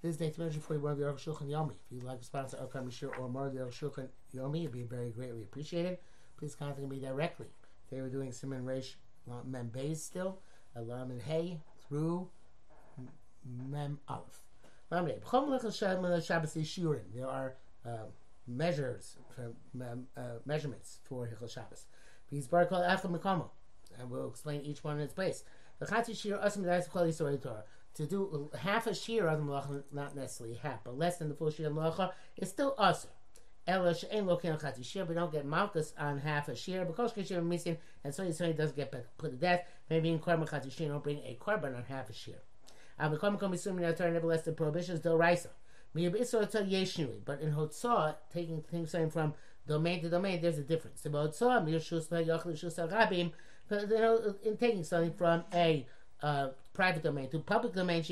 This is Nathan mentioned for you one of the Aruch Shulchan Yomi. If you'd like to sponsor Akam Yishir or more of the Aruch Shulchan Yomi, it'd be very greatly appreciated. Please contact me directly. They were doing Simon Reish Mem Beis still, Alam and Hay through Mem Aleph. There are uh, measures, for, uh, measurements for Hichel Shabbos. He's bar called Mekamo, and we'll explain each one in its place. The Chati Shir Asim Torah to do half a shir of the malacha, not necessarily half, but less than the full shir of the malacha, is still usher. Ela she'en lokin chati shir, we don't get malchus on half a shir, because shir missing, and so he does get put to death. Maybe in korban chati shir, don't bring a korban on half a shir. Um, Al bekom kom assuming that Torah nevertheless the prohibitions do raisa. But in Hotzah, taking things from domain to domain, there's a difference. In Hotzah, in taking something from a uh, private domain to public domain,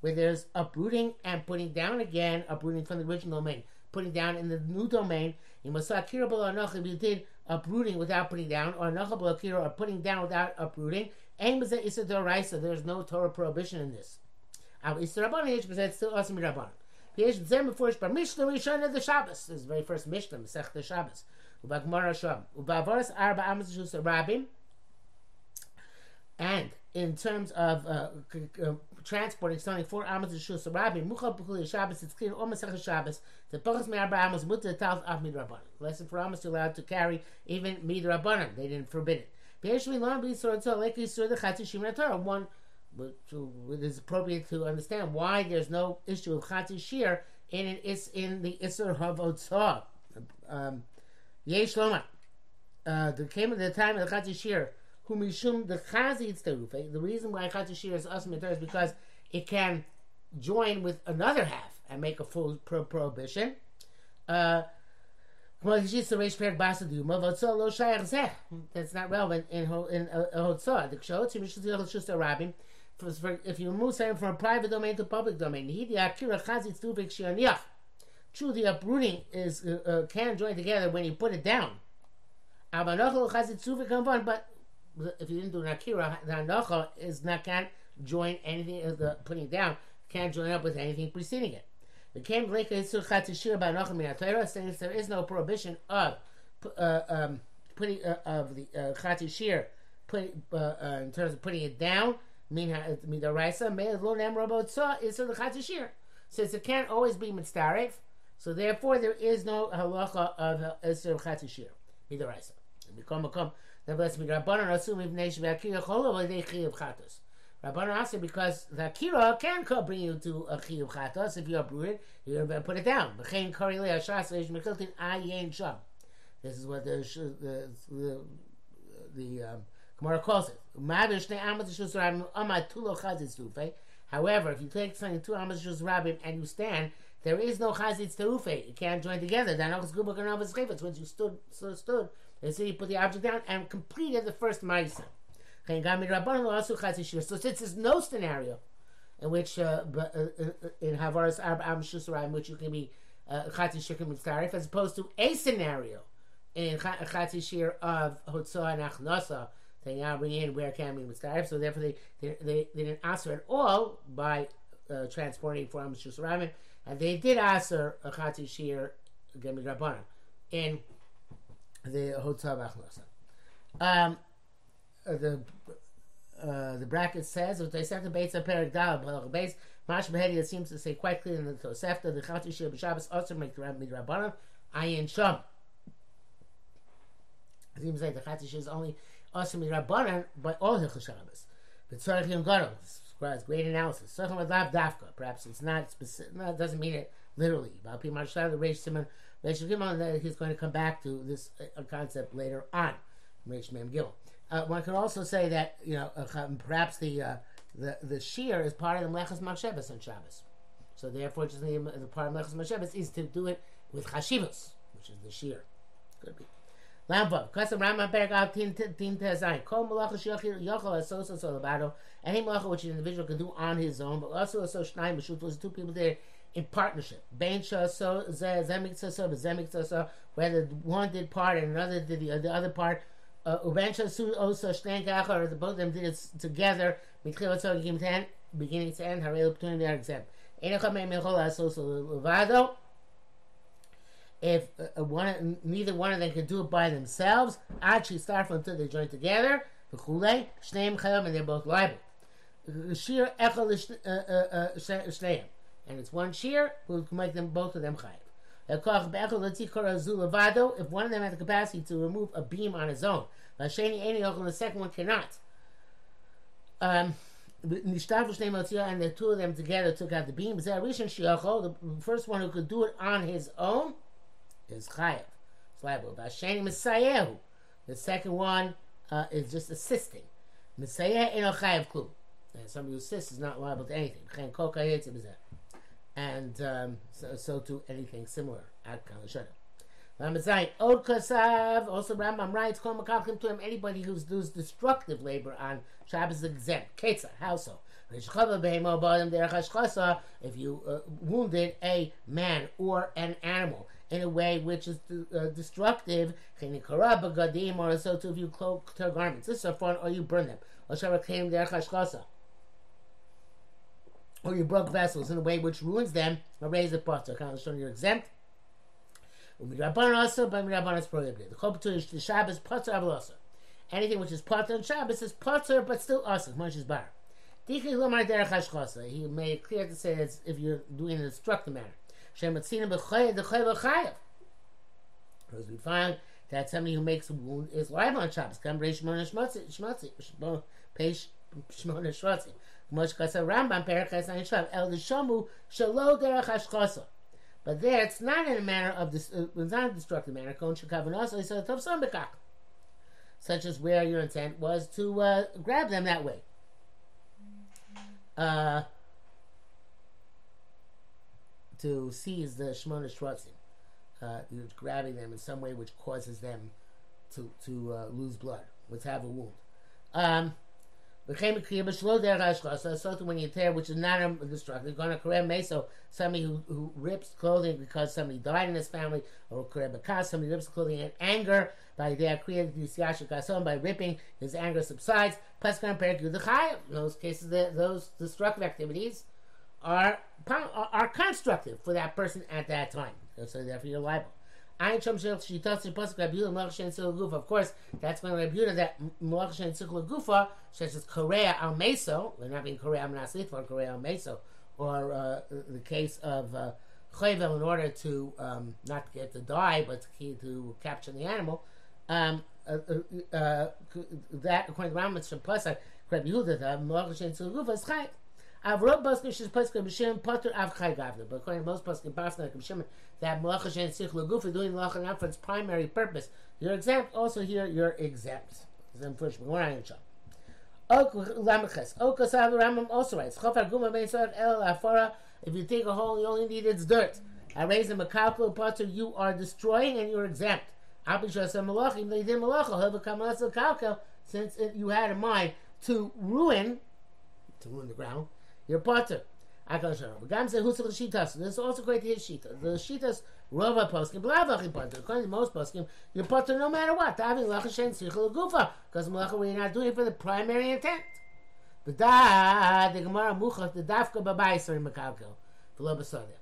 where there's uprooting and putting down again, uprooting from the original domain, putting down in the new domain. In If you did uprooting without putting down, or or putting down without uprooting, there's no Torah prohibition in this. It's still awesome Rabban. The Shabbos. This is the very first Mishnah, Masech the Shabbos. Ubagmar Hashem. Ubavaras arba amos rabim and in terms of uh, uh, transporting something four amos to shul rabbi muchal b'chuli Shabbos it's clear almost like Shabbos the pachas me'arba amos mutter talf af midrabanan lesson for amos allowed to carry even midrabanan they didn't forbid it. B'yeshmi lon b'yisor tzol leki yisor the chatzi shimon Torah. One it is appropriate to understand why there's no issue of chatzi shir in it's in the isur havotzah um, yesh loma uh, there came at the time of the chatzi shir who mishum the chazit terufe. The reason why chazishir is asim is because it can join with another half and make a full pro- prohibition. Uh, that's not relevant in in hotzah. Mishum just a. If you move something from a private domain to public domain, True, the uprooting is uh, uh, can join together when you put it down. But if you didn't do an akira, the hanacha is not can't join anything of the putting down, can't join up with anything preceding it. The came saying there is no prohibition of uh, um, putting uh, of the uh, chatishir, put uh, uh, in terms of putting it down. Min midaraisa may lo nem rabot saw isur the chatishir. Since it can't always be mitzaref, so therefore there is no halacha of isur chatishir midaraisa. Become a come Rabbanan assume if nation v'akira cholo v'dei chiyuv chatos. Rabbanan also because the akira can bring you to a chiyuv chatos if you're uprooted, you're going to put it down. B'chein ashas leish ayin. This is what the the the, the um, Gemara calls it. However, if you take something two amas rabbim and you stand, there is no chazitz terufe. You can't join together. Once you stood, stood, stood, and so he put the object down and completed the first Maisa. So since there's no scenario in which uh, uh, uh, in Havaras Am Shusra in which you can be Chatzi Shir Mitzarif, as opposed to a scenario in Chatzi Shir of Hotzah and Achnasa, they now bring in where can be Mitzarif, so therefore they, they, they, didn't answer at all by uh, transporting from Shusraim, and they did answer a Chatzi Shir Gemi Rabbanan in the Hotzah Achnasa. Um, uh, the uh, the bracket says what they said the of Perik Dal Balach base Mash Behedi seems to say quite clearly in the Tosefta the Chati Shir B'Shabbos also make the Rabbi Rabbanan Ayin Sham. It seems like the Chati Shir is only also Rabbanan by all Hilchot Shabbos. But Tzarech Yom Gadol requires great analysis. With Lav Dafka. Perhaps it's not specific. No, it doesn't mean it literally. About Pi Marshal the Reish Simon Reish Gimel that he's going to come back to this uh, concept later on. Reish Mem Gimel. Uh, one could also say that you know uh, perhaps the uh, the the shear is part of the Mlechas Machshavas on Shabbos. So therefore, just the, the part of Mlechas Machshavas is to do it with Chashivas, which is the shear. Could be. Lampa, Kasam Rama Berg Av Tin Tin Tezayin. Kol Malacha Shachir Yochel Asosa Solabado. Any Malacha which an individual can do on his own, but also Aso Shnai Mashut was two people there in partnership. Ben so Zemik so Zemik so whether one did part and another did the, the other part. Ubencha Su also Shnei Gachar, the both of them did it together. beginning to end, Harel they are exempt. Enecha me mechol asos levado. If uh, one, neither one of them can do it by themselves, actually start from until they join together, v'chulei, shneim chayim, and they're both liable. Shir uh, uh, shneim. And it's one shear can make them both of them chayiv. If one of them has the capacity to remove a beam on his own, the second one cannot. Um, and the two of them together took out the beam. The first one who could do it on his own is Chayev. The second one uh, is just assisting. Somebody who assists is not liable to anything and um, so, so to anything similar at Kasav, also Rambam writes, Kol Makakim to him, anybody who's does destructive labor on Shabbos is exempt. Ketza, how so? If you uh, wounded a man or an animal in a way which is uh, destructive, or so to if you cloak their garments, this is a fun, or you burn them. Or you broke vessels in a way which ruins them, or raise a potter. You're exempt. The Chopatur is the Shabbos potter also. Anything which is potter on Shabbos is potter, but still also. Much is bar. He made it clear to say that if you're doing it in a destructive manner. Because we find that somebody who makes a wound is liable on Shabbos. Page Shmona Shmotzi. But there, it's not in a manner of this. Uh, it's not a destructive manner. Such as where your intent was to uh, grab them that way. Uh, to seize the Shemona Shrotzim. Uh, you're grabbing them in some way which causes them to to uh, lose blood, which have a wound. Um, became a kriya b'shlo derech So when you tear, which is not a destructive, going to korem meso, somebody who, who rips clothing because somebody died in his family, or korem bekas, somebody rips clothing in anger, by their kriya disyasha kason, by ripping, his anger subsides. To the chayav. In those cases, the, those destructive activities are, are constructive for that person at that time. So therefore, you're liable. Of course, that's going to Rebuta that Malach Shen Gufa, such as Korea Al Meso, we're not being Korea Amnasit for Korea Al Meso, or uh, the case of uh, Chayvel in order to um, not get to die, but to, capture the animal. Um, uh, uh, uh that, according to Rambam, Shem Pasach, Rabbi Yehuda, the Malach Shen Gufa is Chayv. Avrot Baskin Shis Paskin B'Shem Potter Av Chai Gavna. But according to most Paskin Paskin B'Shem, that Malacha Shen Sich Laguf doing Malacha not for its primary purpose. You're exempt. Also here, you're exempt. Then in shop. Ok Lamaches. Ok Sav Rambam also writes. Chofar Guma Ben Sav El Afara. If you take a hole, you only need its dirt. I raise a kalkul potter. You are destroying, and you're exempt. Abishas Malachim. They did Malacha. Have become less kalkul since you had in mind to ruin, to ruin the ground your potter. Gam say who's the shitas. This is also great to his shita. The shitas rova poskim blavachim potter. According to most poskim, you're potter no matter what. Having lachashen sichel gufa because malacha we're not doing it for the primary intent. The da the gemara muchach the dafka babayser in mekalkel the lobasodia.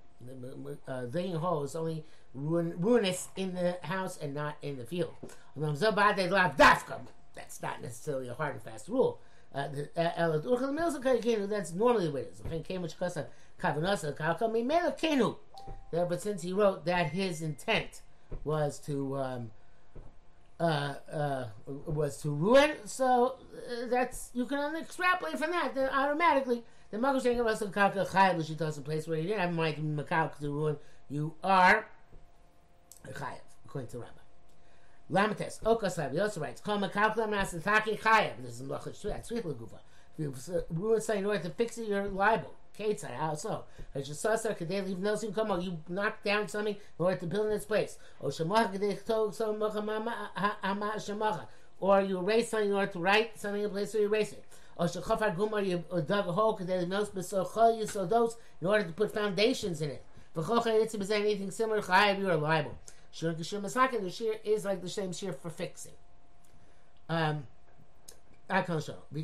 Uh, laying hole is only ruin, ruinous in the house and not in the field. That's not necessarily a hard and fast rule. That's normally the way it is. But since he wrote that his intent was to um, uh, uh, was to ruin, so uh, that's you can extrapolate from that. Then automatically, the about some kalka chayav l'shitas a place where you didn't have mind to to ruin, you are chayav according to Rambam. Lamites, Okasav, he also writes, Kol Mekavlam Nasataki Chayav. This is Mlachot Shvi, that's Tzvich Legufa. If you ruin something in order to fix it, you're liable. Ketzai, how so? As you saw, sir, Kadei leave no sin come you knock down something in order to build in its place. Or Shemacha Kadei Chtog Some Hama Shemacha. Or you erase something in order to write something in place where you erase it. Or Shechafar Gumar, you dug a hole, Kadei leave no Besochol Yisodos, in order to put foundations in it. V'chocha Yitzim is anything similar, Chayav, you are liable. Shir Geshir Masakin, the shear is like the same shear for fixing. Um. The Rabbi.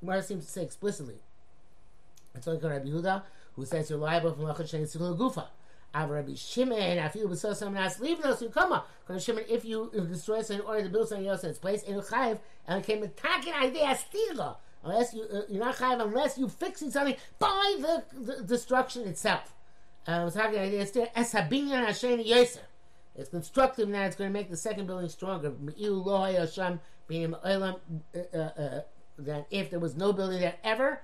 Gemara seems to say explicitly. It's only Rabbi Yehuda who says you're liable for Malach Shein Tzich Gufa. Av Rabbi Shimon, feel so someone else leave come up. Because Shimon, if you destroy something or to build something else in its place, in Chayiv, and it came Takin idea Stila. Unless you, uh, you're not Chayiv unless you fixing something by the, the destruction itself. Uh, it's talking idea still Es Habinyan Yosef. It's constructive now. It's going to make the second building stronger. Than if there was no building there ever.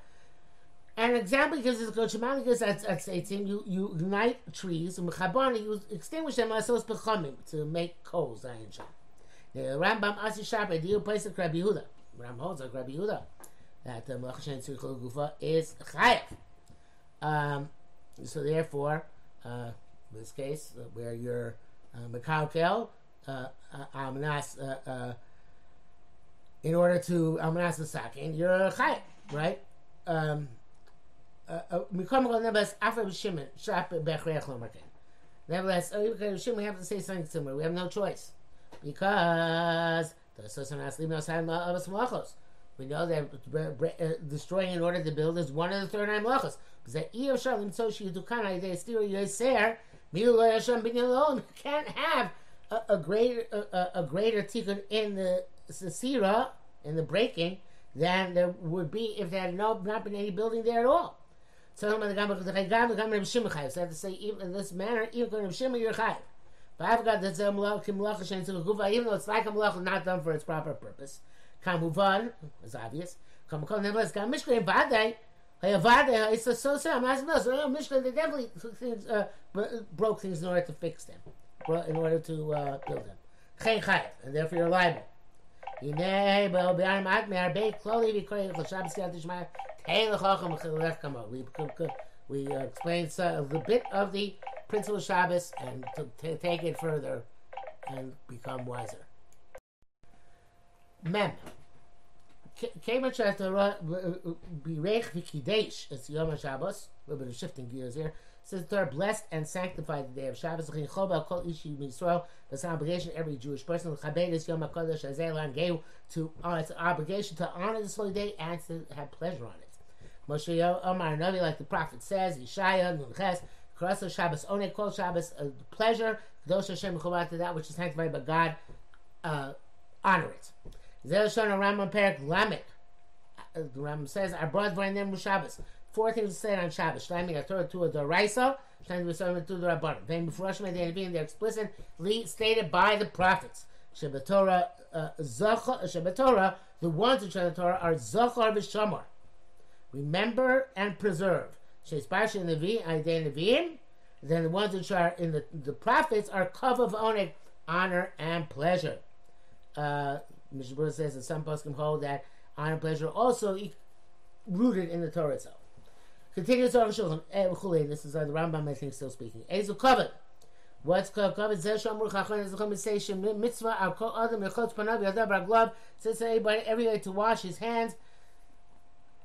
An example because it's because that's at Seitzim, you you ignite trees and you extinguish them as those becoming to make coals. Zayin Sham. The Rambam Asi Shab ideal place of Rabbi Yehuda. Ram holds like Rabbi Yehuda that the Melchashen Tzrichol Gufa is Chayev. Um, so therefore, uh, in this case, uh, where you're Mekalkel, uh, Amnas, uh, uh, in order to Amnas the Sakin, you're a Chayev, right? Um, Nevertheless, Shimon, we have to say something similar. We have no choice because we know that destroying in order to build is one of the third nine malachos. You can't have a, a greater a, a greater tikkun in the sasira in the breaking than there would be if there had no, not been any building there at all. So I have to say, even in this manner, even when Shimon you're chayiv. But I've got even though it's like a malacha not done for its proper purpose. Kamuvan, it's obvious. Kamuvan, nevertheless, got Mishkan Vadai. Hayavada it's a so uh, so Mishkan, they definitely took things, uh, broke things in order to fix them, in order to uh, build them. Chen Chayat, and therefore you're liable. Yinei Shabbos yad tein l'chochem kamo. We, we uh, explained uh, a bit of the principle of Shabbos and to take it further and become wiser. Mem. Kevin Torah Birech V'Kidesh. It's Yom HaShabbos. A little bit of shifting gears here. Says the Torah blessed and sanctified the day of Shabbos. L'chin Choba Kol Ishi Yisrael. That's an obligation every Jewish person. L'chabed is Yom HaKodesh Azelan Geu. To uh, it's an obligation to honor this holy day and to have pleasure on it. Moshe Omar Navi, like the prophet says, Yeshaya Nunches. Karasa Shabbos One Kol Shabbos. Uh, pleasure. Kadosh Hashem Chovat to that which is sanctified by God. Uh, honor it. Zer Shon Rambam Perak Lamed. Uh, the Rambam says, "Our brothers were in them Shabbos." Four things said on Shabbos. Shleiming a Torah to a Doraisa. Shleiming a Torah to the Rabbanim. Then before Hashem they being they're explicitly stated by the prophets. Shabbat Torah, uh, Shabbat Torah, the ones in Shabbat Torah are Zachar v'Shamar. Remember and preserve. She's Parsha Nevi, Aydei Nevi'im. Then the ones which are in the, the prophets are Kavav Onek, honor and pleasure. Uh, Mishabur says that some poskim hold that honor and pleasure also rooted in the Torah itself. Continues on Shulchan. Eh, this is uh, the Rambam, I think, still speaking. Ezu covered. What's covered? Zeh Shamur Chachon the say Shem Mitzvah Al Kol Adam Yechotz Panav Yadav Raglav says everybody everywhere to wash his hands,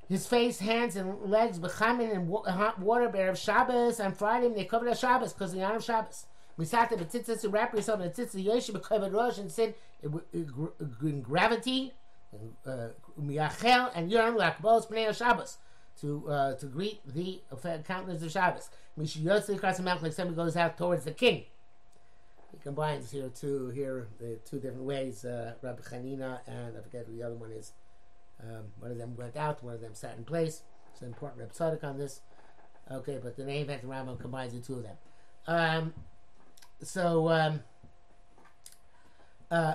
his face, hands, and legs. Bechamin and water. Berev Shabbos on Friday. They covered the Shabbos because the honor of Shabbos. Misata b'tzitzis to wrap yourself in a tzitzis yeshiv b'kovet rosh and said in gravity, miyachel and yearn lakbos b'nei Shabbos to uh, to greet the countenance of Shabbos. Mishiyotzi krasamelch like somebody goes out towards the king. He combines here two here the two different ways. Uh, Rabbi Chanina and I forget who the other one is. Um, one of them went out, one of them sat in place. It's an important Reb on this. Okay, but the name at the Rambam combines the two of them. Um, so um, uh,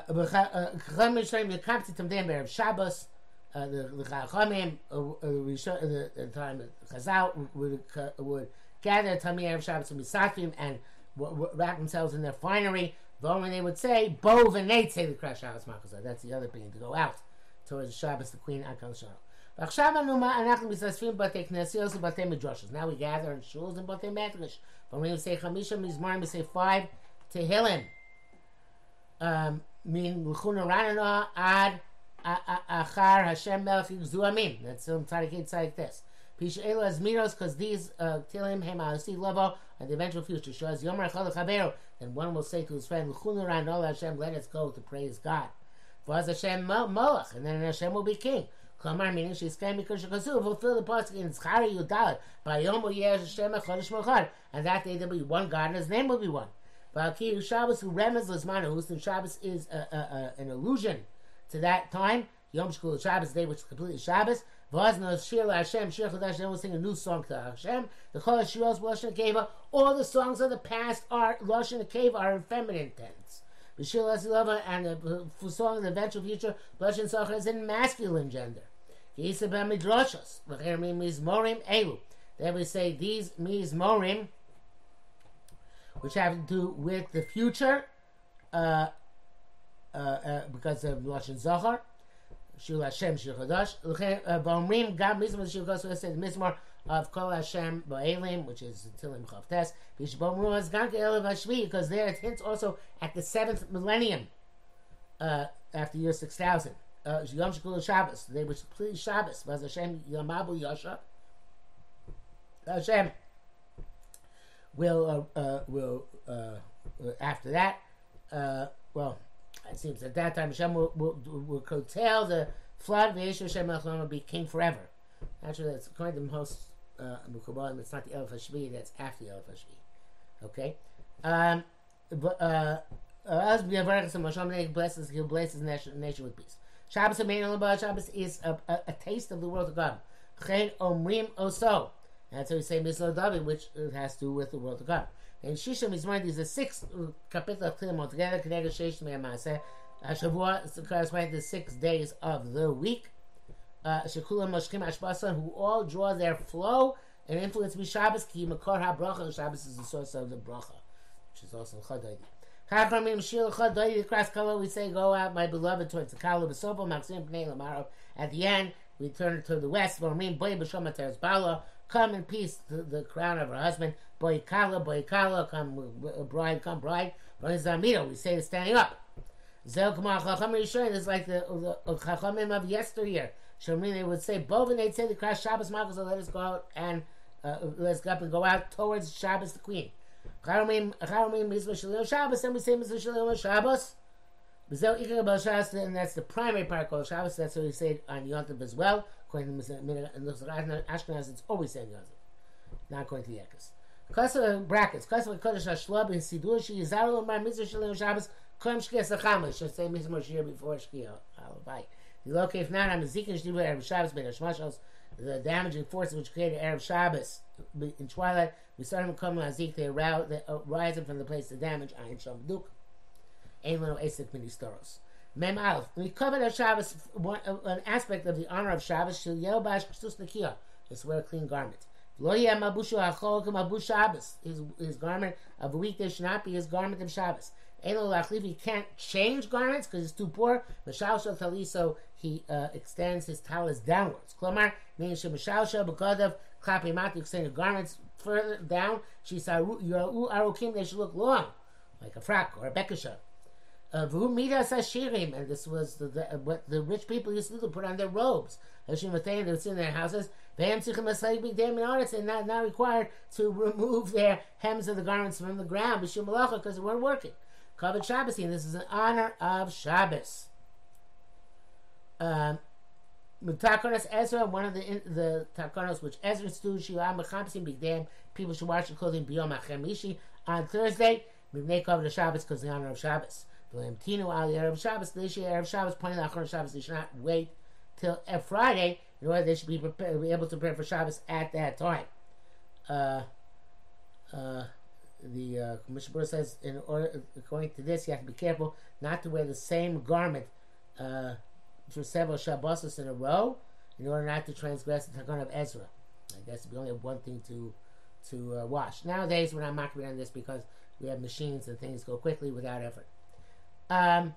Shabbos uh, the the Chachamim, uh, uh, the, the time Chazal would would gather Tamir Erev Shabbos and Misafim and wrap themselves in their finery. Though when they would say Bo v'neit say the Crash Shabbos Makazah. That's the other thing to go out towards the Shabbos, the Queen Akal Shalom. Now we gather in shuls and batei medrash. But when we say chamisha we say five tehillim. Um, mean l'chuna ranana ad Achar Hashem Melech Yigzu Amin. That's some tzaddik like this. Pishelu as miros, because these uh, tilim hem alasi level and the eventual future. Shows yomer echad chaveru. Then one will say to his friend, "L'chunu ran Hashem, let us go to praise God." For as Hashem Molech, and then Hashem will be king. Klamar meaning she's because she fulfill the pasuk in Zchari Yudalit by Yom Yesh Hashem Chodesh Mochad, and that day there will be one God and His name will be one. Valkiyu Shabbos who remez Lizmanahus, and Shabbos is a, a, a, an allusion to that time. Yom Shkul Shabbos day, which is completely Shabbos. Vazna Shir Hashem Shir Chodesh. Then we'll sing a new song to Hashem. The Chol Shiros Lashon Keva. All the songs of the past are Lashon Keva are in feminine tense. B'Shir Lasilava and the song of the eventual future Lashon Sachar is in masculine gender. Yisabah Midrashos. V'cher Mizmorim Elu. Then we say these Mizmorim, which have to do with the future, uh, uh, uh, because of Lashon Zachar. Shul Hashem Shul Chadash. V'omrim Gam Mizmor Shul Mizmor of Kol Hashem Ba'elim, which is Tilim Chavtes. V'shbomru as Elav Hashvi, because there it hints also at the seventh millennium, uh, after year 6000 uh, Yom Shabbos. They were completely Shabbos. Was Hashem Yamabu Yasha. Hashem will uh, uh, will uh, after that. Uh, well, it seems at that time Hashem will, will, will curtail the flood. The Hashem will be king forever. Actually, that's according to most uh, It's not the Elf Hashvi. That's after the Elf Hashvi. Okay. Um, but uh, as we have Hashem blesses, He'll bless His nation, nation with peace. Shabbos Shabbos is a, a, a, taste of the world of God. Chen Omrim Oso. That's how we say Misla David, which has to do with the world of God. And Shishim is one of these six kapitel of Tilim altogether. Knega Sheish Me'amase. Shavua corresponds to six days of the week. Uh, Shekulam Moshkim Ashbasa, who all draw their flow and influence me Shabbos. Ki Makor HaBracha. Shabbos is the source of the bracha, which is also Chadaydi. Chachamim Shil Chadaydi, the cross color, we say, Go out, my beloved, towards the Kala Besopo, Maxim Pnei Lamaro. At the end, we turn to the west. Come in peace, the, the crown of her husband. Boy Kala, boy Kala, come uh, uh, bride, come bride. We say standing up. Rishon is like the, Chachamim of yesteryear. Shomrin, they would say, Bovin, they'd say the Krash Shabbos Malchus, so let us go out and uh, uh, let's go up and go out towards Shabbos the Queen. Charomim Mitzvah Shalom Shabbos, and we say Mitzvah Shalom Shabbos. And that's the primary part called Shabbos. That's what we say on Yontav as well. According to Ashkenaz, it's always said Yontav, not according to Yekas. Kasa brackets. Kasa Kodesh Hashlab in Sidur She Yizar Lomar Mitzvah Shalom Shabbos. Koim Shkia Sachama. Should say Mitzvah Shir before Shkia. Bye. The loke if not, I'm a Zikin Shdiva Erev Shabbos Ben Hashmashos. The damaging forces which created Erev Shabbos in twilight we saw him come Azik, they uh, rise up from the place of damage, Ayin Sham Duk. Ein Leno Esek Mini Storos. Mem Aleph. We covered our Shabbos, one, uh, an aspect of the honor of Shabbos, Shil Yel Bash Ksus Nakia, is wear a clean garment. Lo Yeh Mabushu HaChol Mabush Shabbos. His, his garment of a weekday should not be his garment of Shabbos. Elo Lachliv, he can't change garments because he's too poor. Mashal Shal Tali, so he uh, extends his talis downwards. Klomar, meaning Shemashal Shal Bekodav, Klapi Mat, you extend your garments further down, she said, Your arukim, they should look long, like a frock or a bekasha. Uh, and this was the, the, what the rich people used to do put on their robes. Hashem they would sit in their houses. They're not, not required to remove their hems of the garments from the ground because they weren't working. Covered Shabbos, and this is an honor of Shabbos. Um, Takanos Ezra, one of the the Takanos which Ezra stood, Shilam Mechamsim people should wash their clothing beyond Machemishi on Thursday. Mibnei the Shabbos because the honor of Shabbos. Tino Ali Erev Shabbos, they should Erev Shabbos, pointing out Chon Shabbos, they should not wait till Friday in order they should be, prepared, be able to prepare for Shabbos at that time. Uh, uh, the uh, Mishnah says, in order, according to this, you have to be careful not to wear the same garment. Uh, for several Shabbos in a row in order not to transgress the Takon of Ezra. I guess we only have one thing to to uh, wash. Nowadays, we're not mocking on this because we have machines and things go quickly without effort. Um,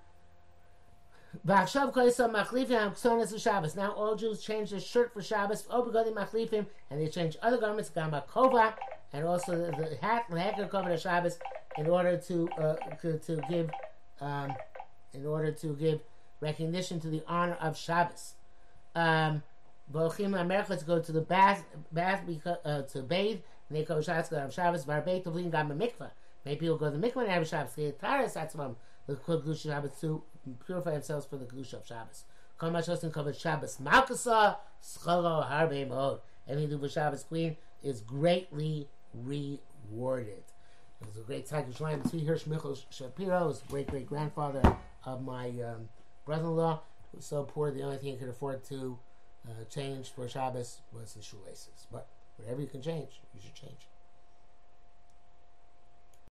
now all Jews change their shirt for Shabbos, and they change other garments, kova, and also the, the hat, cover of Shabbos, in order to, uh, to, to give, um, in order to give recognition to the honor of Shabbos. Um, Volchim America to go to the bath, bath because, uh, to bathe. And they go Shabbos to Shabbos. Varbeit Tovlin Gam Mikvah. Maybe people go to the mikvah and have Shabbos. The Kedusha Shabbos to purify themselves for the Kedusha of Shabbos. Kol Mashos covered Shabbos Malkasa Schalo Harbe Mod. To do Shabbos Queen is greatly rewarded. It was a great to join Tzvi Hirsch Michel Shapiro, was great great grandfather of my um, brother-in-law. He was so poor, the only thing he could afford to uh, change for Shabbos was his shoelaces. But whatever you can change, you should change.